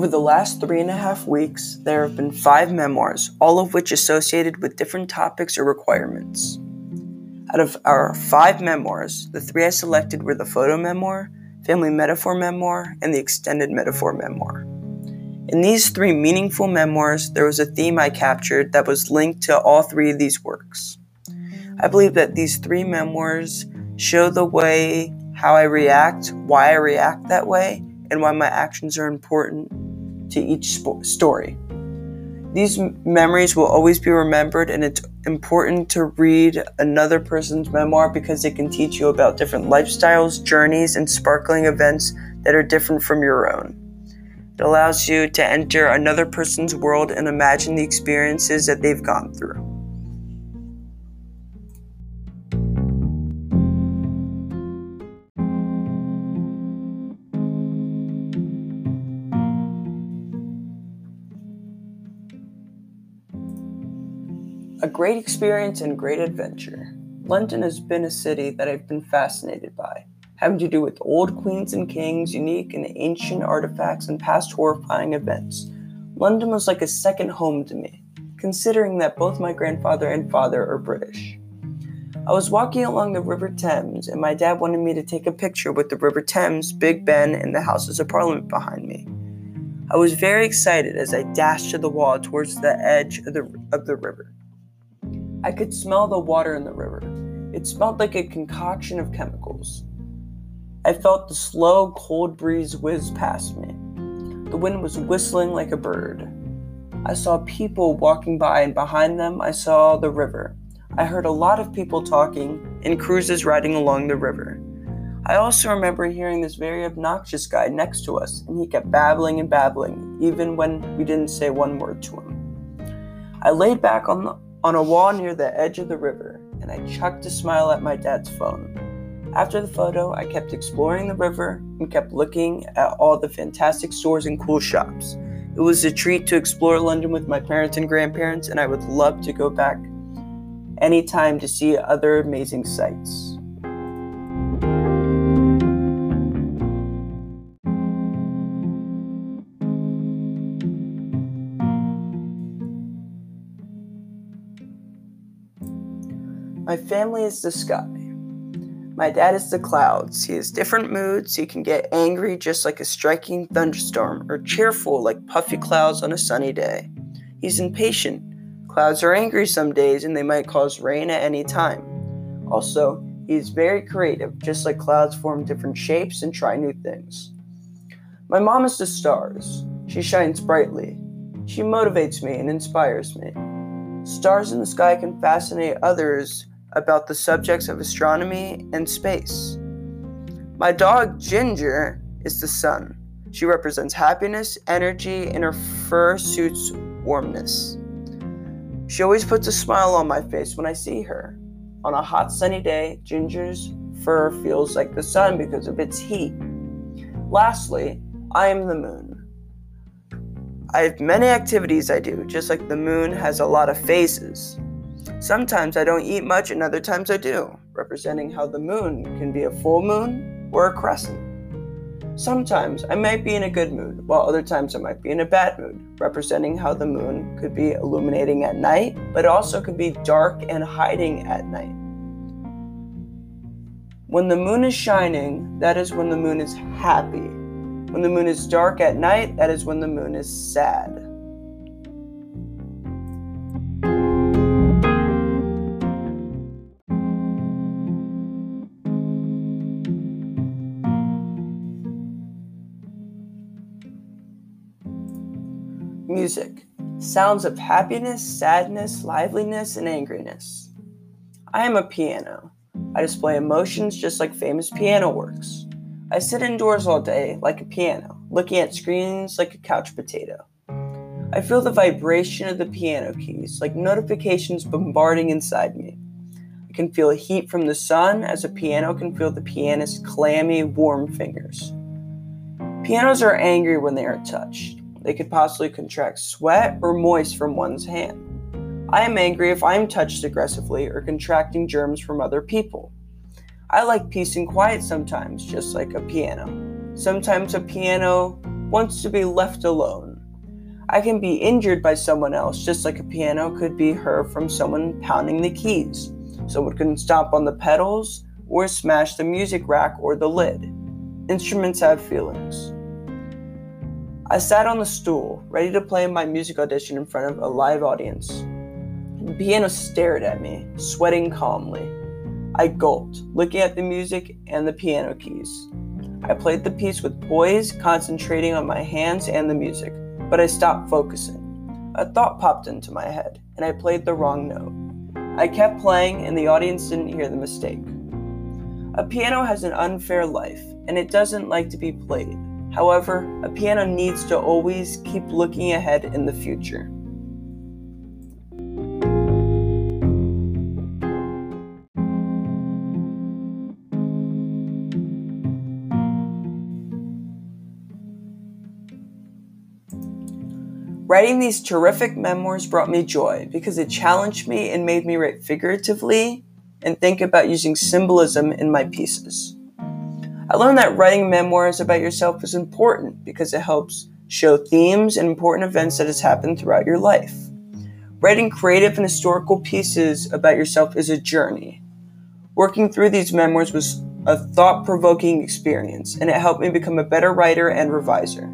Over the last three and a half weeks, there have been five memoirs, all of which associated with different topics or requirements. Out of our five memoirs, the three I selected were the photo memoir, family metaphor memoir, and the extended metaphor memoir. In these three meaningful memoirs, there was a theme I captured that was linked to all three of these works. I believe that these three memoirs show the way how I react, why I react that way, and why my actions are important to each sp- story. These m- memories will always be remembered, and it's important to read another person's memoir because it can teach you about different lifestyles, journeys, and sparkling events that are different from your own. It allows you to enter another person's world and imagine the experiences that they've gone through. A great experience and great adventure. London has been a city that I've been fascinated by, having to do with old queens and kings, unique and ancient artifacts, and past horrifying events. London was like a second home to me, considering that both my grandfather and father are British. I was walking along the River Thames, and my dad wanted me to take a picture with the River Thames, Big Ben, and the Houses of Parliament behind me. I was very excited as I dashed to the wall towards the edge of the, of the river. I could smell the water in the river. It smelled like a concoction of chemicals. I felt the slow, cold breeze whiz past me. The wind was whistling like a bird. I saw people walking by, and behind them, I saw the river. I heard a lot of people talking and cruises riding along the river. I also remember hearing this very obnoxious guy next to us, and he kept babbling and babbling, even when we didn't say one word to him. I laid back on the on a wall near the edge of the river, and I chucked a smile at my dad's phone. After the photo, I kept exploring the river and kept looking at all the fantastic stores and cool shops. It was a treat to explore London with my parents and grandparents, and I would love to go back anytime to see other amazing sights. My family is the sky. My dad is the clouds. He has different moods. He can get angry just like a striking thunderstorm, or cheerful like puffy clouds on a sunny day. He's impatient. Clouds are angry some days and they might cause rain at any time. Also, he is very creative, just like clouds form different shapes and try new things. My mom is the stars. She shines brightly. She motivates me and inspires me. Stars in the sky can fascinate others about the subjects of astronomy and space. My dog Ginger is the sun. She represents happiness, energy, and her fur suits warmness. She always puts a smile on my face when I see her. On a hot sunny day, Ginger's fur feels like the sun because of its heat. Lastly, I am the moon. I have many activities I do, just like the moon has a lot of phases. Sometimes I don't eat much and other times I do, representing how the moon can be a full moon or a crescent. Sometimes I might be in a good mood, while other times I might be in a bad mood, representing how the moon could be illuminating at night, but also could be dark and hiding at night. When the moon is shining, that is when the moon is happy. When the moon is dark at night, that is when the moon is sad. Music. Sounds of happiness, sadness, liveliness, and angriness. I am a piano. I display emotions just like famous piano works. I sit indoors all day like a piano, looking at screens like a couch potato. I feel the vibration of the piano keys like notifications bombarding inside me. I can feel heat from the sun as a piano can feel the pianist's clammy, warm fingers. Pianos are angry when they are touched. They could possibly contract sweat or moist from one's hand. I am angry if I am touched aggressively or contracting germs from other people. I like peace and quiet sometimes, just like a piano. Sometimes a piano wants to be left alone. I can be injured by someone else, just like a piano could be hurt from someone pounding the keys. Someone can stomp on the pedals or smash the music rack or the lid. Instruments have feelings. I sat on the stool, ready to play my music audition in front of a live audience. The piano stared at me, sweating calmly. I gulped, looking at the music and the piano keys. I played the piece with poise, concentrating on my hands and the music but I stopped focusing. A thought popped into my head, and I played the wrong note. I kept playing, and the audience didn't hear the mistake. A piano has an unfair life, and it doesn't like to be played. However, a piano needs to always keep looking ahead in the future. Writing these terrific memoirs brought me joy because it challenged me and made me write figuratively and think about using symbolism in my pieces. I learned that writing memoirs about yourself is important because it helps show themes and important events that has happened throughout your life. Writing creative and historical pieces about yourself is a journey. Working through these memoirs was a thought provoking experience, and it helped me become a better writer and reviser.